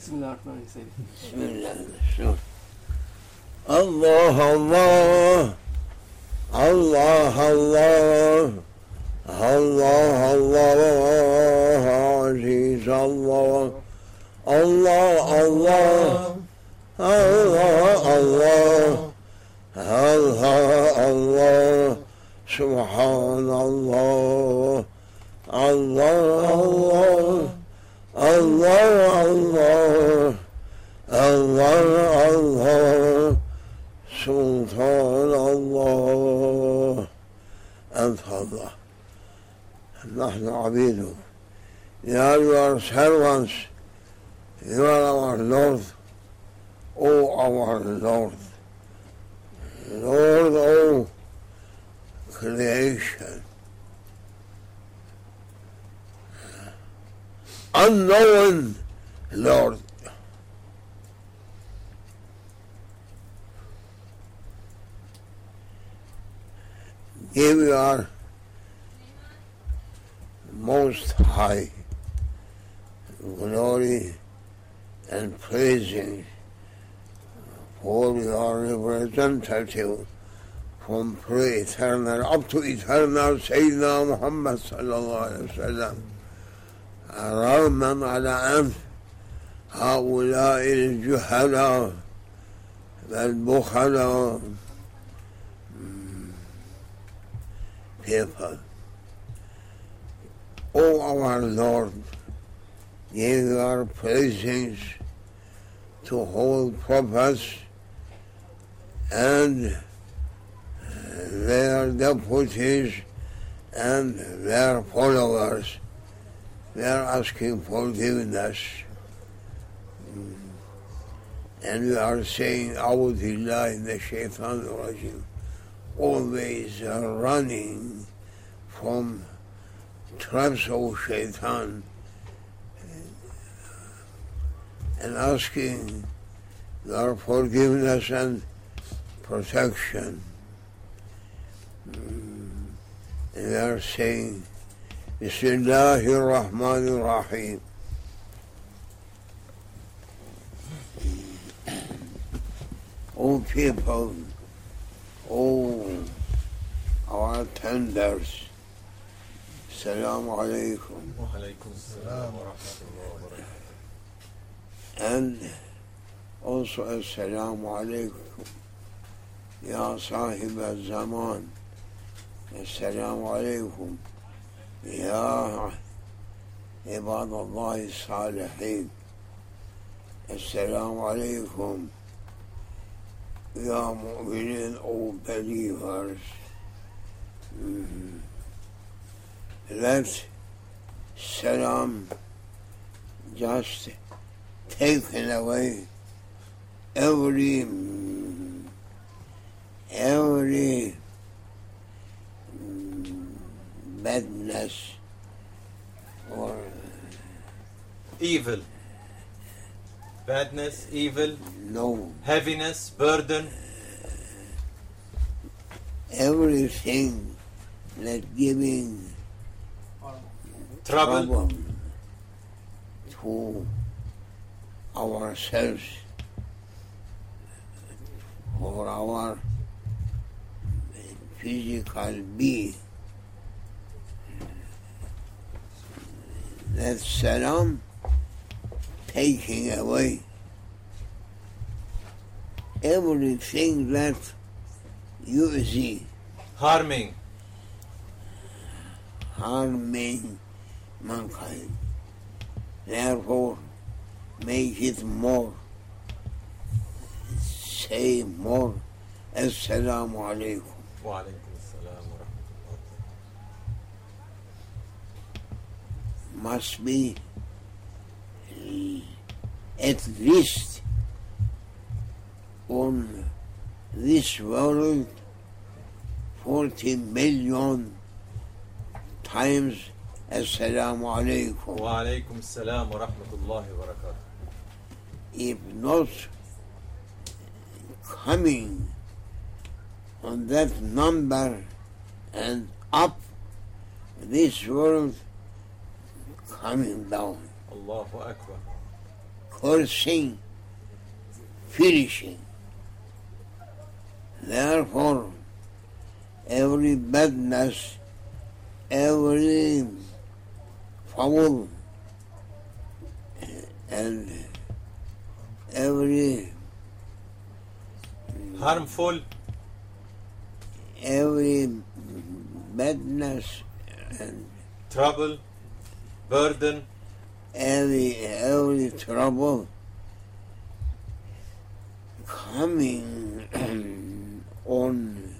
Bismillahirrahmanirrahim. Bismillah. Allah Allah. Allah Allah. Allah Allah. Aziz Allah. Allah Allah. Allah Allah. Allah Allah. Subhanallah. Allah. Allah Allah Allah Sultan Allah أنت الله نحن عبيده يا you are servants you are our Lord O our Lord Lord O creation unknown Lord give your most high glory and praising for your representative from pre-eternal up to eternal Sayyidina Muhammad sallallahu alaihi wasallam رغما على أنف هؤلاء الجهلاء والبخلاء O our Lord, give your presence to hold purpose and their deputies and their followers. They are asking forgiveness. And we are saying, Audillah in the Shaitan Rajim, always running from of shaitan uh, and asking your forgiveness and protection. Mm, and they are saying, Bismillahir Rahmanir Rahim. O people, O our tenders, السلام عليكم. وعليكم السلام ورحمة الله وبركاته. أن أوصل السلام عليكم. يا صاحب الزمان السلام عليكم. يا عباد الله الصالحين السلام عليكم. يا مؤمنين أو believers mm-hmm. Let salam just taken away every every mm, badness or Evil Badness, evil, no heaviness, burden everything that giving Trouble? Problem to ourselves for our physical being. That salam taking away everything that you see. Harming. Harming mankind. Therefore, make it more, say more, Assalamu alaikum. Wa alaikum assalam wa rahmatullahi Must be at least on this world 40 million times Esselamu Aleyküm. Ve Aleyküm Selam ve Rahmetullahi ve If not coming on that number and up, this world coming down. Allahu Akbar. Cursing, finishing. Therefore, every badness, every foul, and every Harmful, every badness and trouble, burden, every every trouble coming on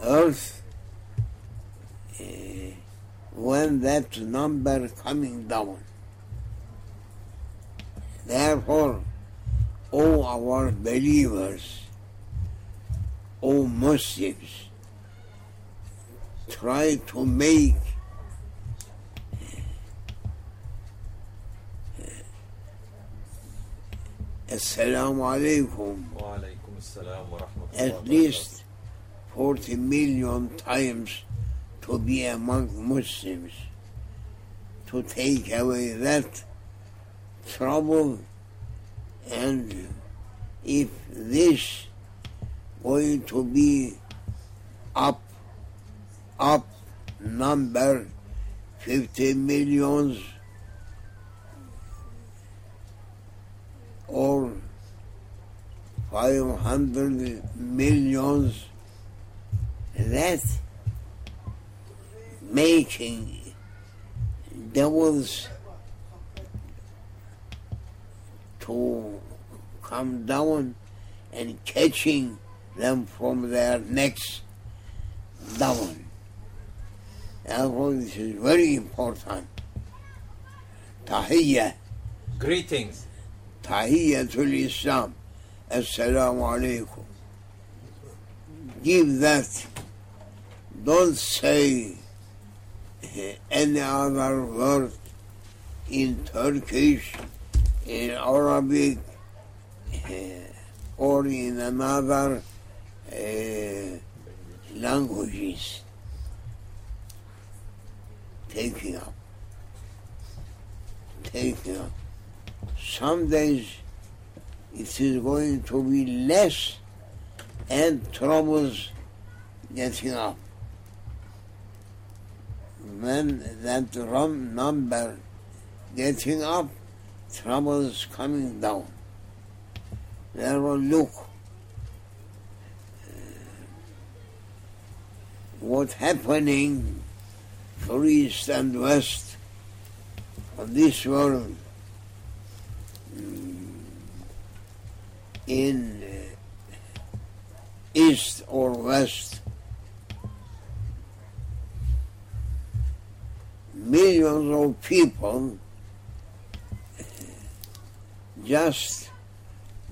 earth eh, when that number coming down. Therefore, all our believers, all Muslims, try to make Assalamu alaikum wa alaykum assalam wa rahmatullahi at least 40 million times to be among Muslims to take away that trouble. And if this going to be up up number 50 millions or 500 millions that making devils to come down and catching them from their necks down. Therefore, this is very important. Tahiyya, Greetings. Tahiyyatul Islam. Assalamu alaikum. Give that. Don't say any other word in Turkish, in Arabic, eh, or in another eh, languages. Taking up. Taking up. Some days it is going to be less and troubles getting up. When that rum number getting up, troubles coming down. Therefore, look. Uh, what happening for east and west of this world? Mm, in uh, east or west millions of people just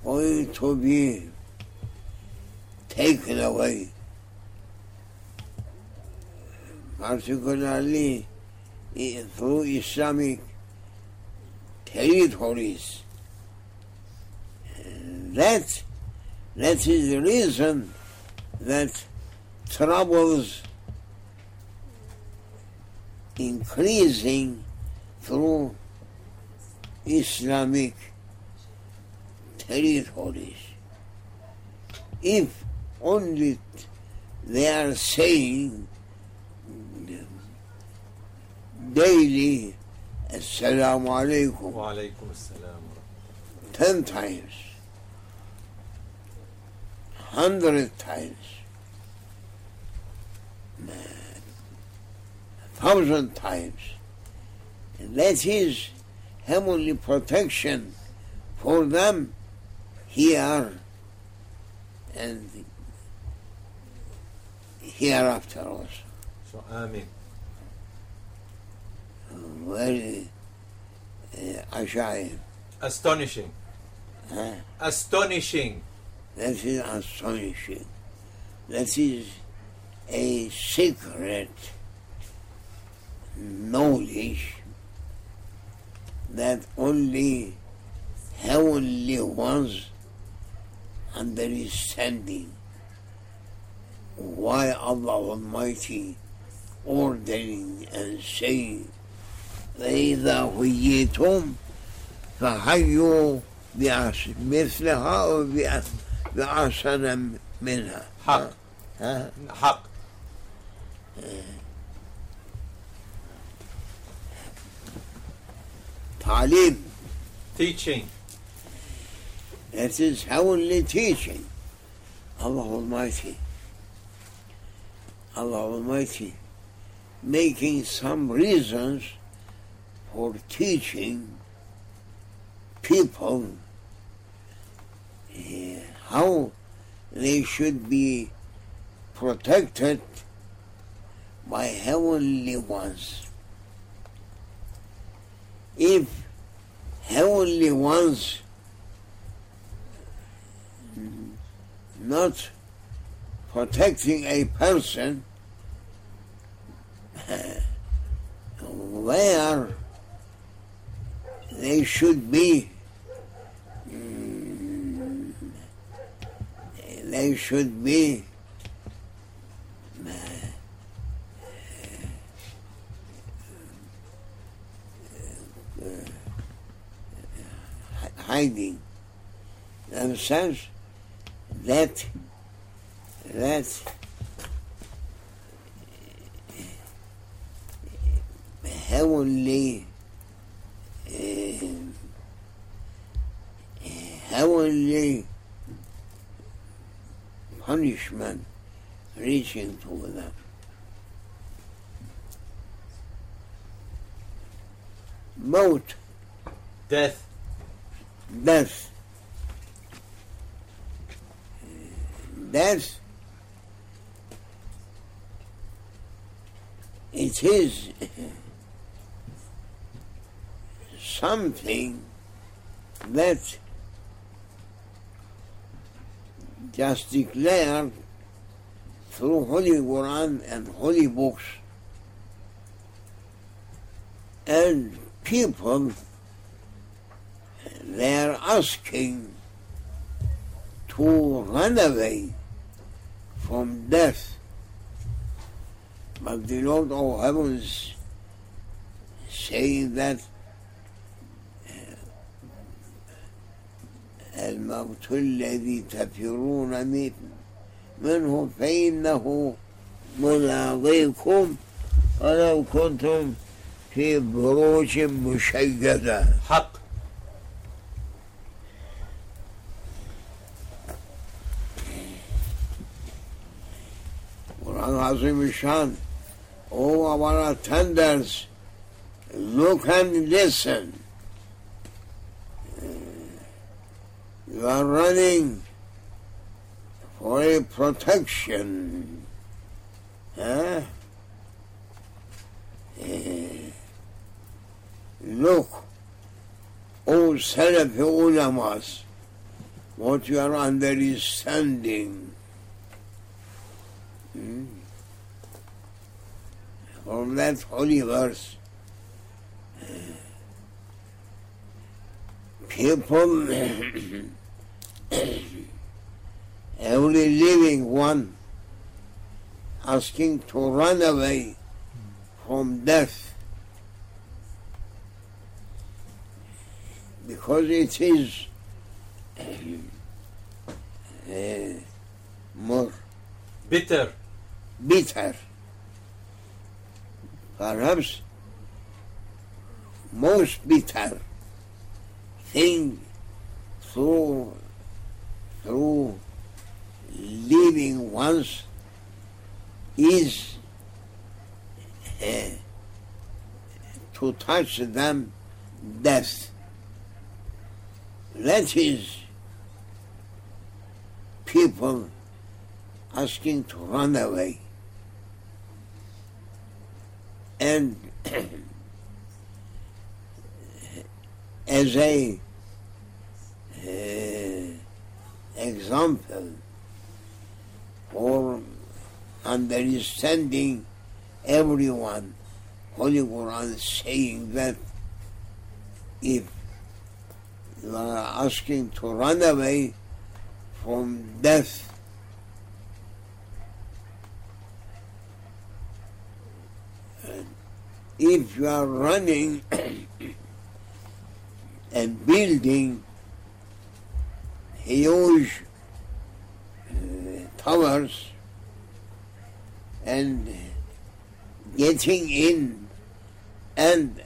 going to be taken away. Particularly through Islamic territories. That that is the reason that troubles increasing through Islamic territories. If only they are saying daily Assalamu alaikum. Wa alaikum assalam. Ten times, hundred times, thousand times. And that is heavenly protection for them here and hereafter also. So, Amin. Very uh. Astonishing. Huh? Astonishing. That is astonishing. That is a secret knowledge that only heavenly ones understanding why Allah Almighty ordering and saying فإذا حييتم فحيوا بأحس- مثلها أو بأ- بأحسن منها حق ها؟ حق تعليم teaching That is heavenly teaching. Allah Almighty. Allah Almighty making some reasons for teaching people eh, how they should be protected by heavenly ones. If heavenly ones not protecting a person where they should be they should be hiding. Themselves that that heavenly uh, heavenly punishment reaching to them. Moat, death death. Death, it is something that just declared through Holy Quran and holy books and people they are asking to run away from death. But the Lord of heavens saying that الموت الذي تفرون من- منه فإنه ملاقيكم ولو كنتم في بروج مشيدة حق Quran Azim Shan, all our attendants, look and listen. You are running for a protection. Huh? Look, all Salafi ulamas, what you are understanding. Hmm? From that holy verse, people, every living one, asking to run away from death. Because it is uh, more bitter. bitter. Perhaps most bitter thing through through living once is uh, to touch them death. That is people asking to run away. And as a uh, example for understanding everyone, Holy Quran is saying that if you are asking to run away from death, if you are running and building huge uh, towers and getting in and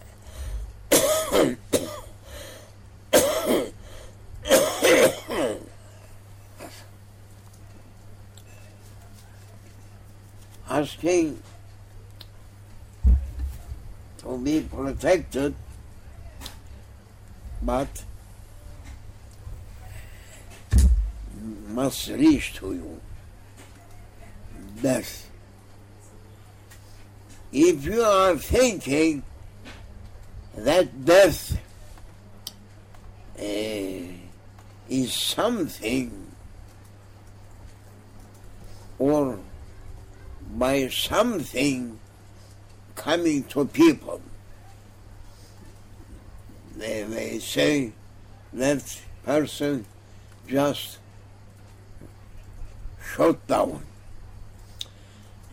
asking to be protected, but must reach to you death. If you are thinking that death uh, is something or by something coming to people. They, they say that person just shut down.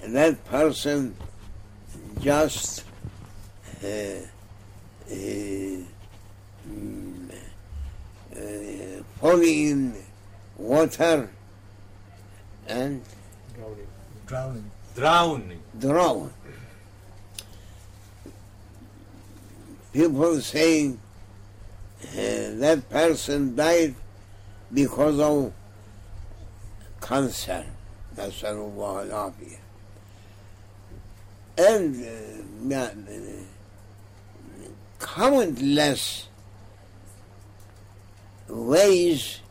And that person just uh, uh, mm, uh, falling in water and Drowning. Drowning. drown. people saying uh, that person died because of cancer, nasallallahu. And uh, countless ways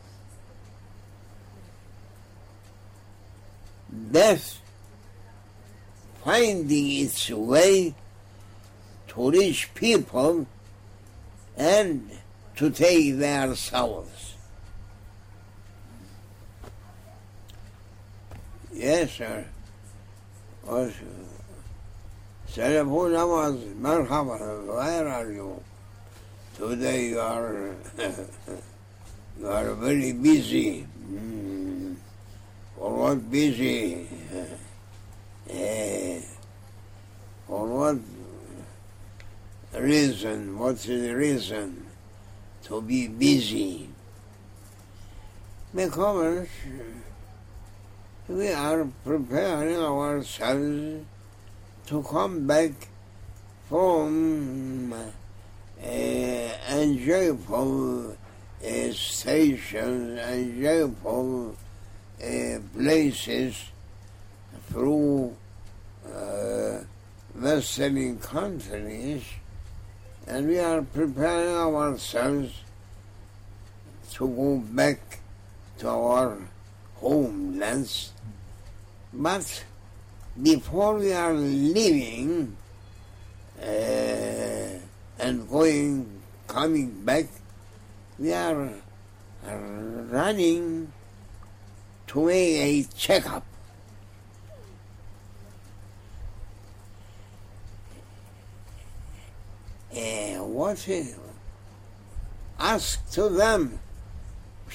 death finding its way reach people and to take their souls. Yes, sir. Was telephone was marhaba. Where are you? Today you are you are very busy. Mm. For what busy? Eh, for what reason? What's the reason to be busy? Because we are preparing ourselves to come back from uh, enjoyable uh, stations, enjoyable uh, places through uh, Western countries, and we are preparing ourselves to go back to our homelands. But before we are leaving uh, and going, coming back, we are running to make a checkup. Uh, what is, ask to them,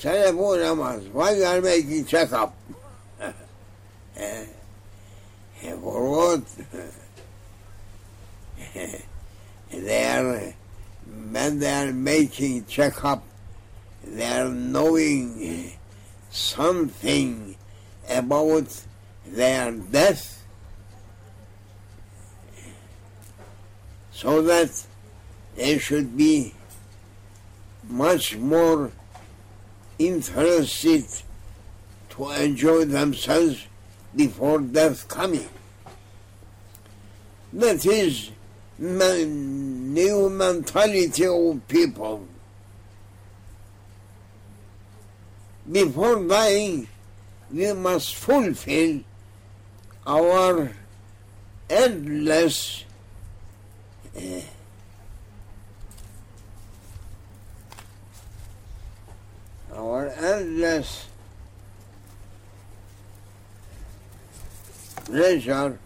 telephone numbers, why you are making checkup? uh, for what? they are, when they are making checkup, they are knowing something about their death so that they should be much more interested to enjoy themselves before death coming. That is man, new mentality of people. Before dying, we must fulfill our endless uh, our endless pleasure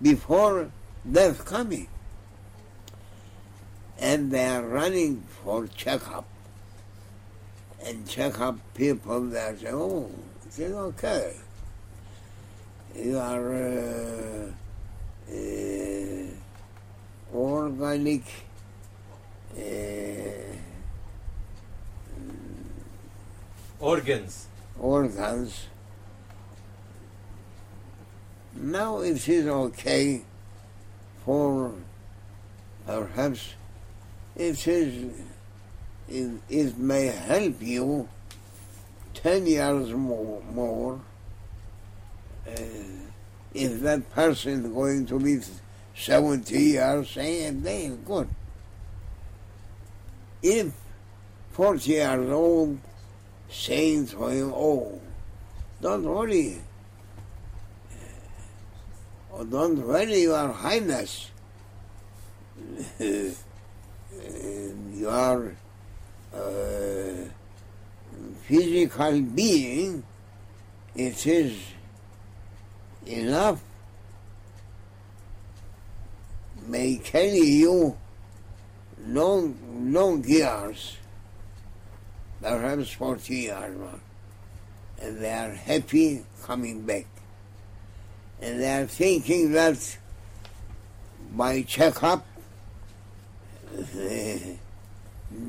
before death coming. And they are running for checkup. And checkup people, they say, oh, it's okay. You are uh, uh, organic uh, Organs. organs. Now it is okay for perhaps it is it, it may help you ten years more, more uh, if that person is going to be 70 years saying they good. If 40 years old saying to him, oh, don't worry. Oh, don't worry, Your Highness. Your uh, physical being, it is enough may carry you long, long years, perhaps 40 years more. And they are happy coming back. And they are thinking that by checkup,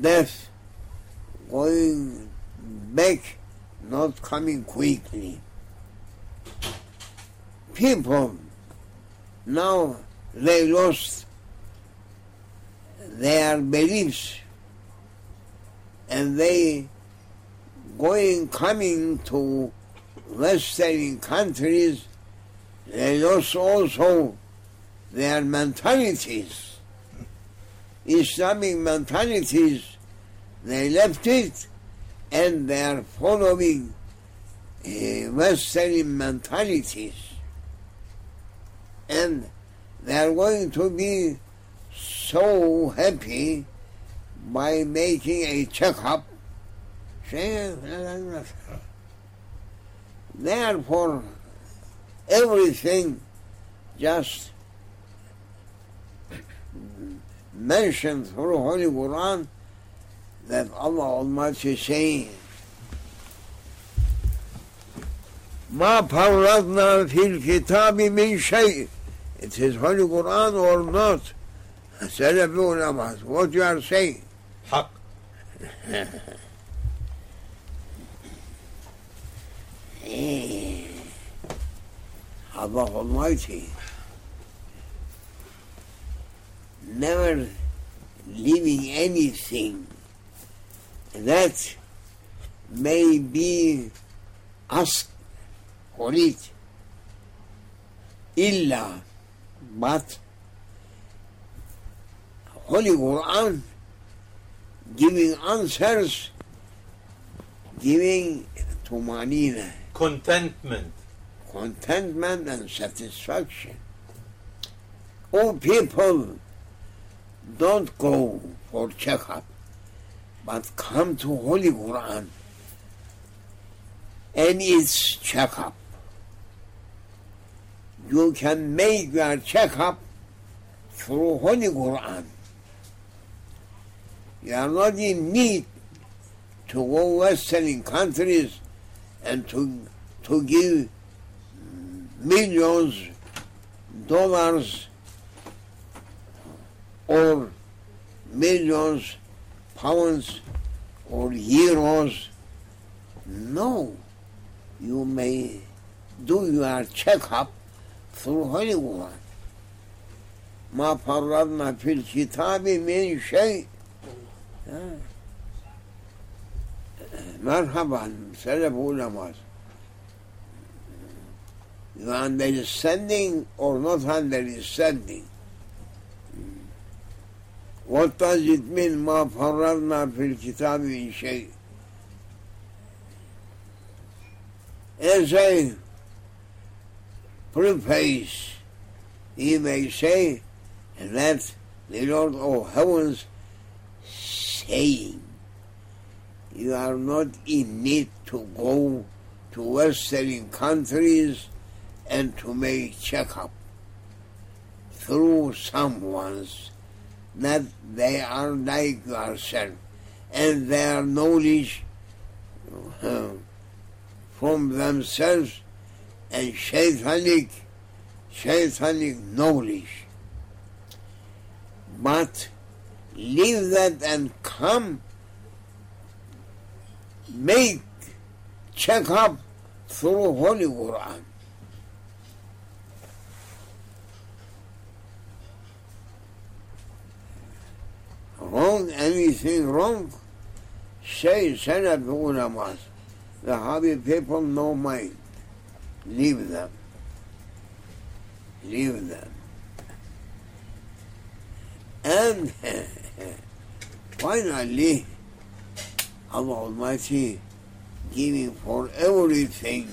death going back, not coming quickly. People now they lost their beliefs and they going coming to western countries they lost also their mentalities. Islamic mentalities they left it and they are following uh, western mentalities. And they are going to be so happy by making a checkup. Therefore, everything just mentioned through Holy Quran that Allah Almighty is saying, ما فرطنا في الكتاب من شيء it is Holy Quran or not. Salafi ulamas, what you are saying. حق. Allah Almighty never leaving anything that may be asked for it illa but Holy Quran giving answers, giving to tumanina, Contentment. contentment and satisfaction. All people don't go for checkup, but come to Holy Quran and its checkup. You can make your checkup through Holy Quran. You are not in need to go Western countries and to, to give millions dollars or millions pounds or euros. No, you may do your checkup through Hollywood. Ma farradna fil kitabi min şey. Ha. Merhaban, selef ulemas. When or not when there is sending. What does it mean ma farradna fil kitabi min şey? Ey Zeyn, preface, he may say that the Lord of heavens saying, you are not in need to go to Western countries and to make checkup through someone's that they are like yourself and their knowledge uh, from themselves and shaitanic shaitanic knowledge. But leave that and come, make check up through Holy Quran. Wrong, anything wrong, say Salaf ulamas. The Wahhabi people no mind. Leave them. Leave them. And finally, Allah Almighty giving for everything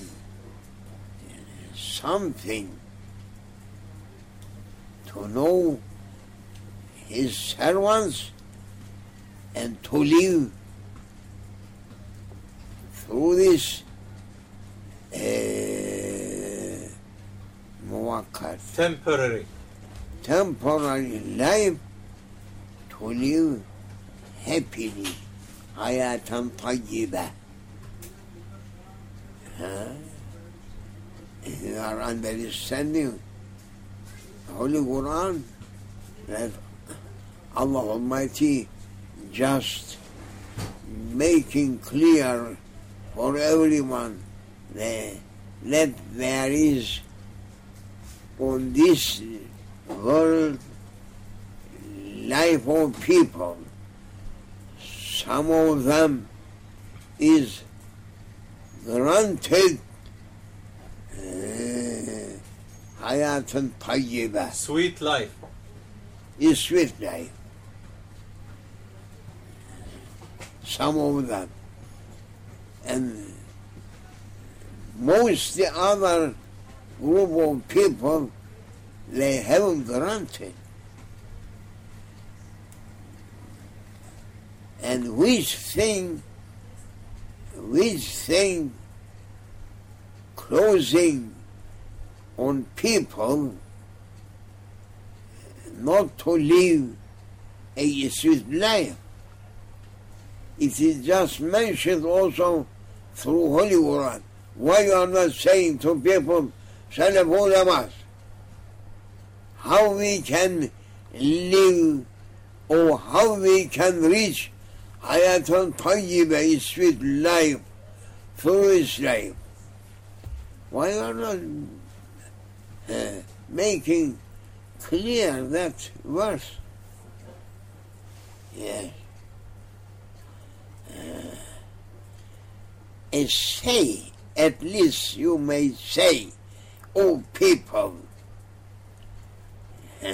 something to know his servants and to live through this uh, muwakkar, Temporary. temporary life to live happily, hayatan tayyiba. Huh? You are understanding Holy Quran that Allah Almighty just making clear for everyone that, that there is on this world life of people. Some of them is granted uh, hayatan tayyibah, Sweet life. is sweet life. Some of them. And most the other group of people, they haven't granted. And which thing, which thing closing on people not to live a sweet life. It is just mentioned also through Holy Quran. Why you are not saying to people, Salaf ulamas, how we can live or how we can reach Hayatan Tayyiba, a sweet life, his life. Why are not uh, making clear that verse? Yes. Uh, and say, at least you may say, O people, uh,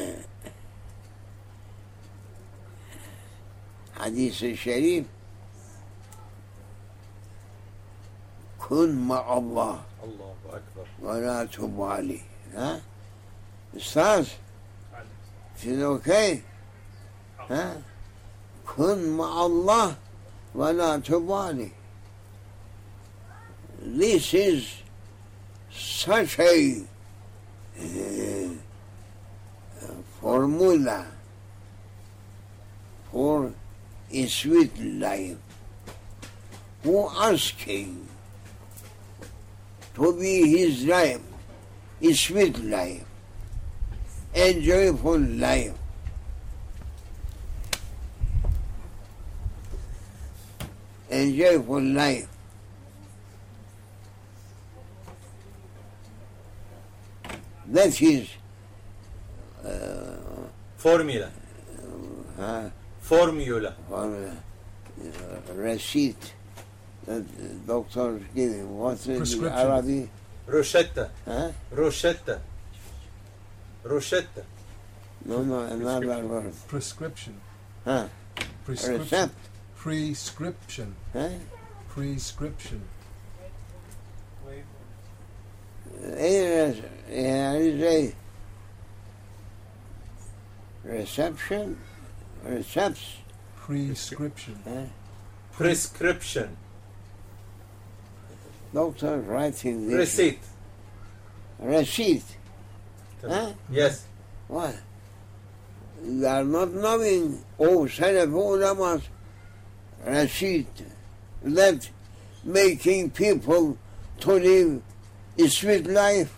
Hadis-i Şerif, kun ma'allah Allahu Akbar. ve la tubali. Ha? Ustaz, siz okay? Ha? Kun ma'allah ve la tubali. This is such a uh, formula for a sweet life. Who asking to be his life, a sweet life, a joyful life. A joyful life. That is uh, Formula. uh, Formula. for uh, receipt that the doctor giving. İn. Arabic? Huh? No, no, another word. Prescription. Huh? Prescription. Recept. Prescription. Huh? Prescription. There is, there is a reception, recepts, Prescription. huh? Prescription. doctor writing this. Receipt. Receipt. Huh? Yes. What? They are not knowing, oh, Salaf ulamas, receipt, that making people to live it's with life.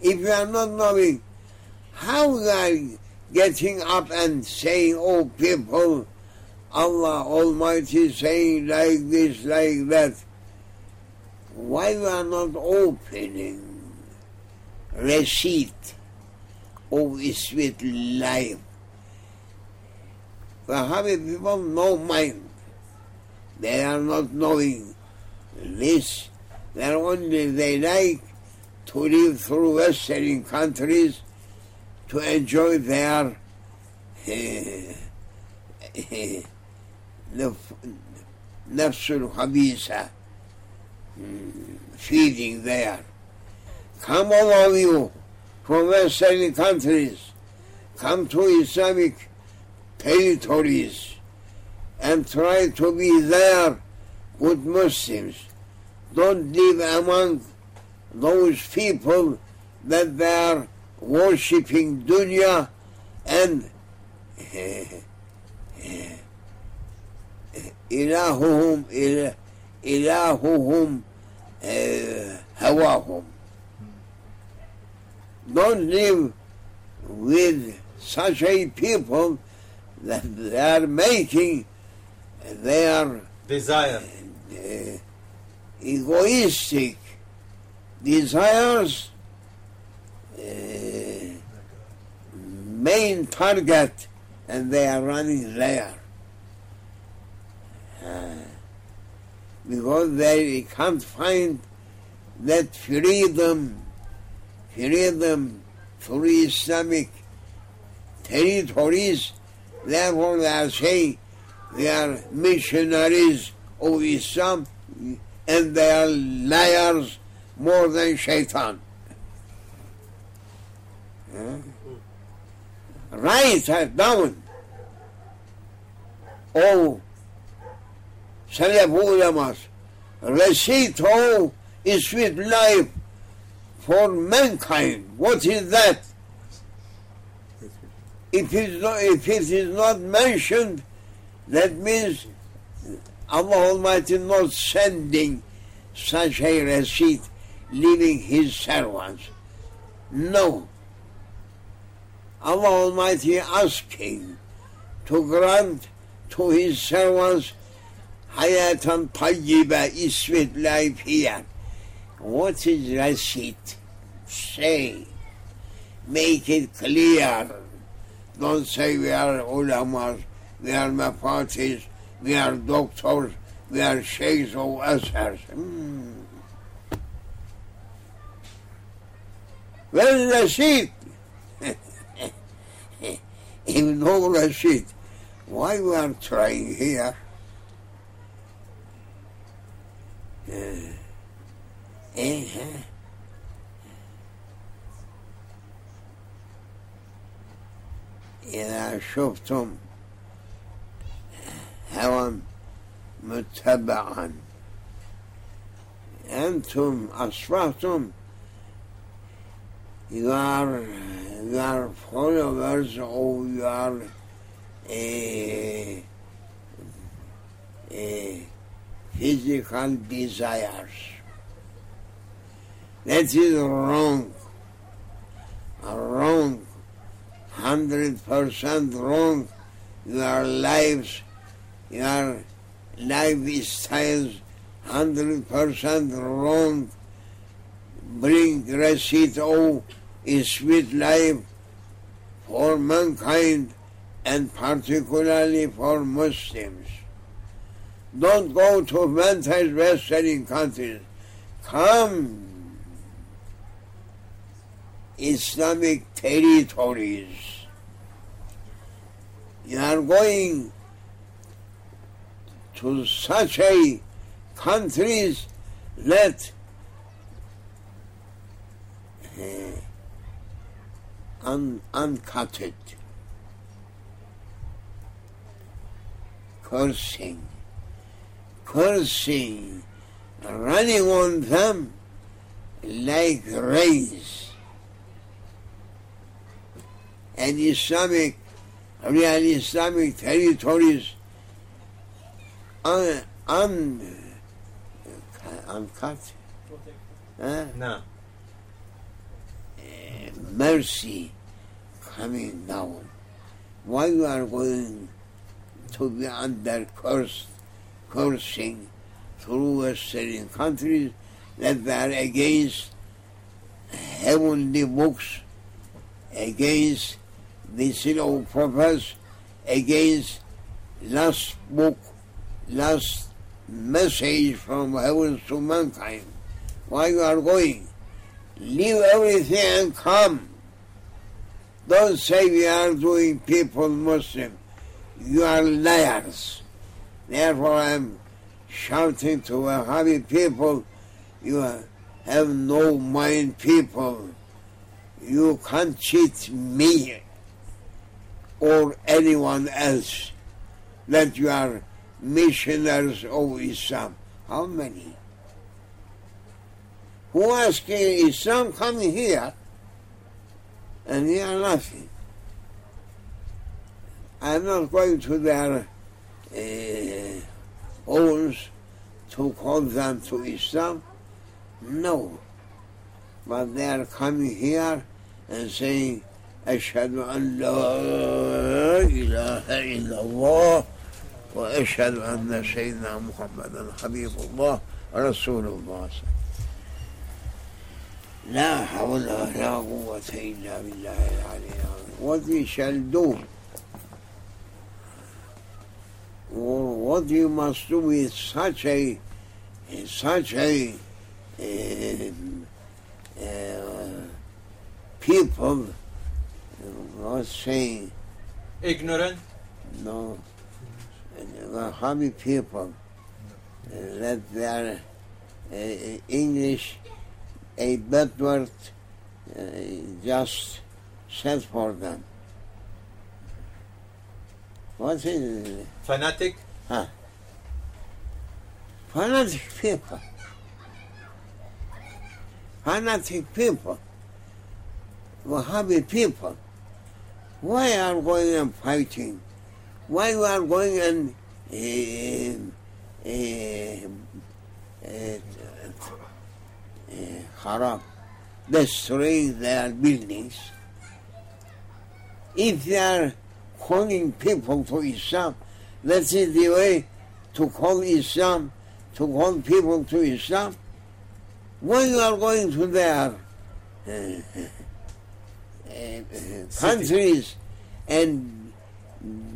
If you are not knowing how they are getting up and saying, Oh people, Allah Almighty saying like this, like that, why we are not opening receipt of this with life? Wahhabi people no mind. They are not knowing this. They only they like to live through Western countries to enjoy their uh, nafsul habisa feeding there. Come all of you from Western countries, come to Islamic territories and try to be there with Muslims. Don't live among those people that they are worshipping dunya and إلههم إله إلههم uh, هواهم don't live with such a people that they are making their Desire. uh, egoistic desires uh, main target and they are running there. Uh, because they can't find that freedom, freedom through Islamic territories. Therefore, they are saying they are missionaries of Islam and they are liars more than shaitan. Huh? Write it uh, down. Oh, Salaf ulemas, receipt is sweet life for mankind. What is that? If if it is not mentioned, that means Allah Almighty not sending such a receipt, leaving His servants. No. Allah Almighty asking to grant to His servants hayatan tayyibe, sweet life here. What is receipt? Say. Make it clear. Don't say we are ulamas, we are mafatis, we are doctors, we are sheikhs of Azhar. Hmm. Where is receipt? if no receipt, why we are trying here? Uh, eh, huh? إذا شفتم هوى متبعا أنتم أصبحتم you are, you are followers of your uh, uh, physical desires. That is wrong. Wrong. Hundred percent wrong. Your lives, your hundred percent wrong. Bring receipt of oh, a sweet life for mankind and particularly for Muslims. Don't go to vantage Western countries. Come Islamic territories. You are going to such a countries that uh, un, uncutted, cursing, cursing, running on them like rays. And Islamic, real Islamic territories un, un, uncut. Huh? Eh? No. Eh, mercy coming down. Why you are going to be under curse, cursing through Western countries that they are against heavenly books, against the seal of prophets, against last book, last message from heaven to mankind. Why you are going? Leave everything and come. Don't say we are doing people Muslim. You are liars. Therefore I am shouting to Wahhabi people, you have no mind people. You can't cheat me or anyone else that you are missionaries of Islam. How many? Who asking Islam coming here and you are laughing? I'm not going to their uh, owns to call them to Islam. No. But they are coming here and saying, أشهد أن لا إله إلا الله وأشهد أن سيدنا محمدا حبيب الله رسول الله. صلى لا حول ولا قوة إلا بالله العلي العظيم. وذي شلدوم وذي مصدومي ساشي ساشي people was saying ignorant. No. Wahhabi people that they are uh, English a bad word uh, just said for them. What is it? Fanatic. Fanatic people. Fanatic people. Wahhabi people. Why are going and fighting? Why you are going and uh, uh, uh, uh, haram, destroying their buildings? If they are calling people to Islam, that is the way to call Islam, to call people to Islam. When you are going to their uh, uh, countries and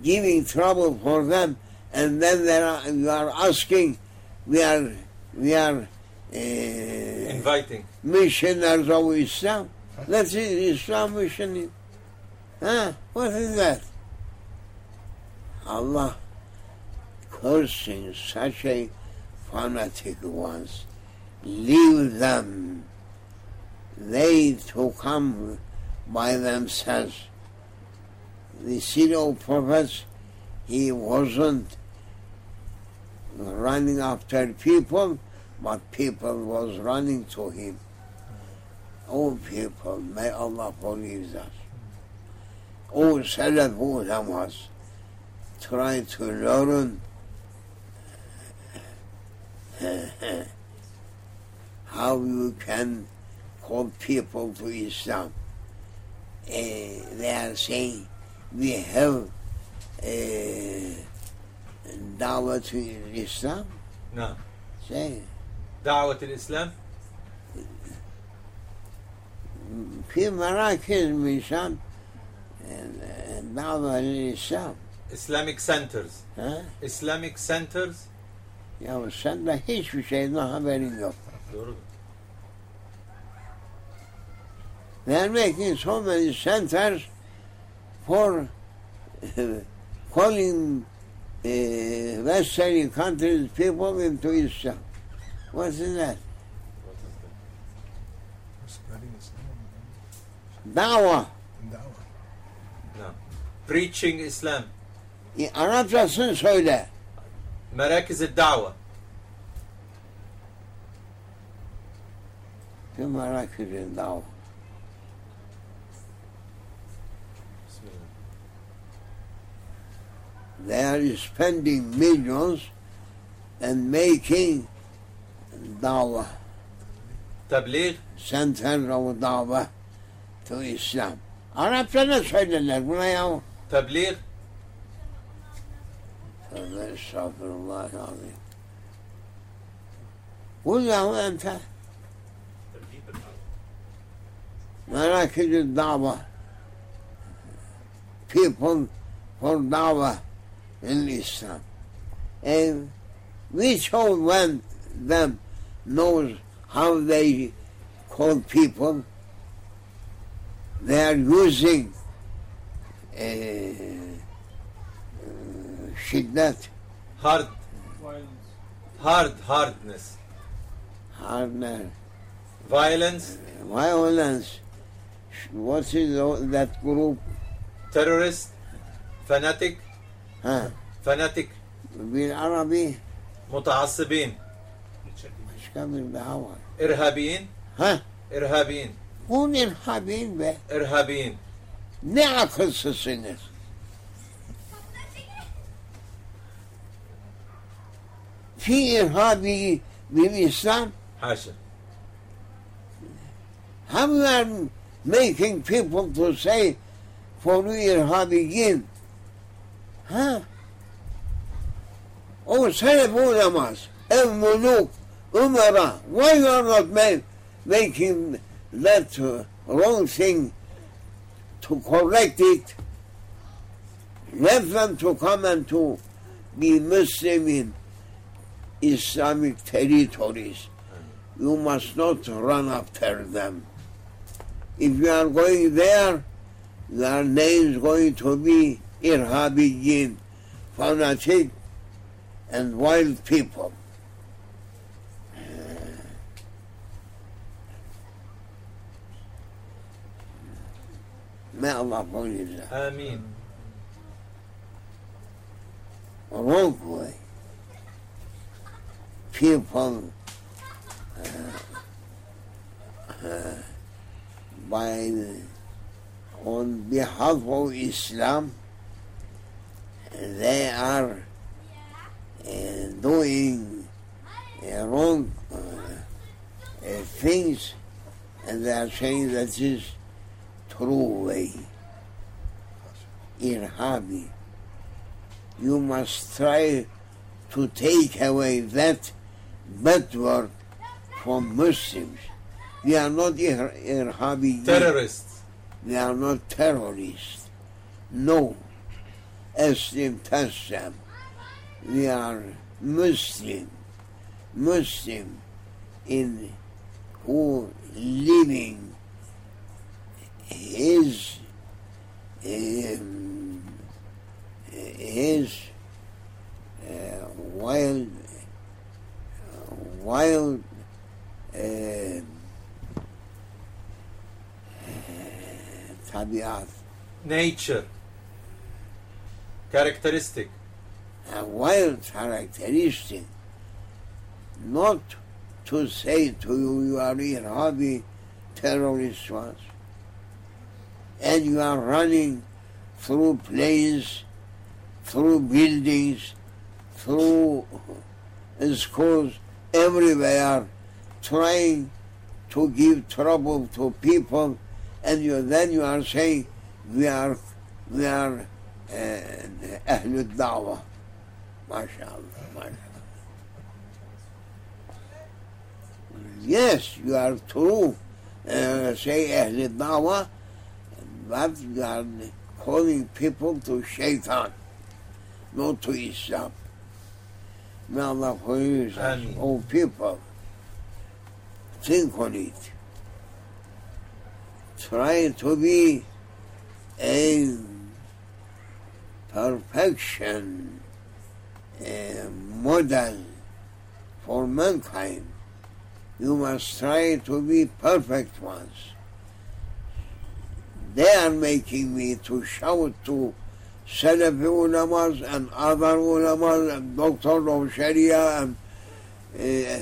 giving trouble for them, and then there are, you are asking, we are, we are uh, Inviting. missionaries of Islam. That's it, Islam mission. Huh? What is that? Allah cursing such a fanatic ones. Leave them. They to come by themselves. The serial prophets, he wasn't running after people, but people was running to him. Oh people, may Allah forgive us. Oh Salaf ulamas, try to learn how you can call people to Islam. Uh, they are saying we have uh, dawah to Islam. نعم. Say, دعوة الإسلام. في مراكز مشان دعوة للإسلام Islamic centers. ها Islamic centers. ya sen de hiçbir şeyden haberin yok. Doğru. They are making so many centers for calling uh, eh, Western countries people into Islam. What is that? What is. Dawah. No. Preaching Islam. E, Arapçasını söyle. Merakız-ı dava. Tüm merakız-ı. They are spending millions and making dawah. Tebliğ. Center of dawah to İslam. Arapça ne söylerler buna ya? Tebliğ. Tövbe estağfurullah azim. Kul lehu ente. Merak ediyor dava. People for dava in Islam. And which of one them knows how they call people? They are using uh, uh, shiddat, hard Violence. hard hardness hardness, violence violence. What is that group? terrorist fanatic Fanatik. Bil Arabi. Mutaassibin. Başka bir daha var. İrhabin. Ha? İrhabin. Un irhabin ve. İrhabin. Ne akılsızsınız. Fi irhabi bil İslam. Haşa. How making people to say for irhabiyin Ha? O selef ulemaz. Ev muluk, umara. Why you are not ma- making that wrong thing to correct it? Let them to come and to be Muslim in Islamic territories. You must not run after them. If you are going there, their name is going to be Irhabiyin, fanatic, and wild people. May Allah forgive them. آمين wrong way. People uh, uh, by on behalf of Islam, they are uh, doing uh, wrong uh, uh, things, and they are saying that is true way. Irhabi you must try to take away that bad word from Muslims. We are not ir- irhabi. terrorists We are not terrorists. No. Aslim Taslam. We are Muslim. Muslim in who living his um, his uh, wild wild uh, tabiat nature characteristic. A wild characteristic. Not to say to you you are Irhabi terrorist ones. And you are running through planes, through buildings, through schools, everywhere, trying to give trouble to people, and you, then you are saying we are we are uh, Ahlul Dawah. MashaAllah, mashallah. Yes, you are true. Uh, say Ahlul Dawah, but you are calling people to shaitan, not to Islam. May Allah forgive us, all people. Think on it. Try to be a perfection, a model for mankind. You must try to be perfect ones. They are making me to shout to Salafi ulamas and other ulamas and doctors of Sharia and uh,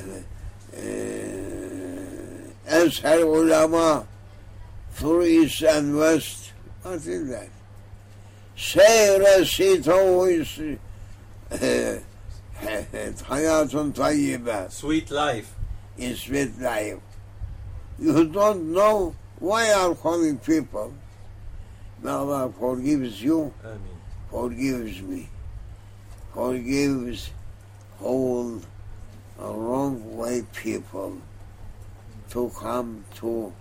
uh, ulama through East and West. What is that? Is uh, hayatun tayyibah sweet life is with life. You don't know Why are calling people? Allah forgives you, Amin. forgives me, forgives whole uh, wrong way people to come to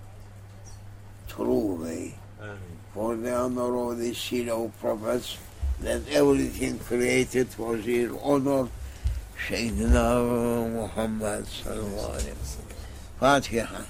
true way. Amin. For the honor of the Shiro prophets, that everything created was in honor. Sayyidina Muhammad sallallahu alaihi wasallam. Fatiha.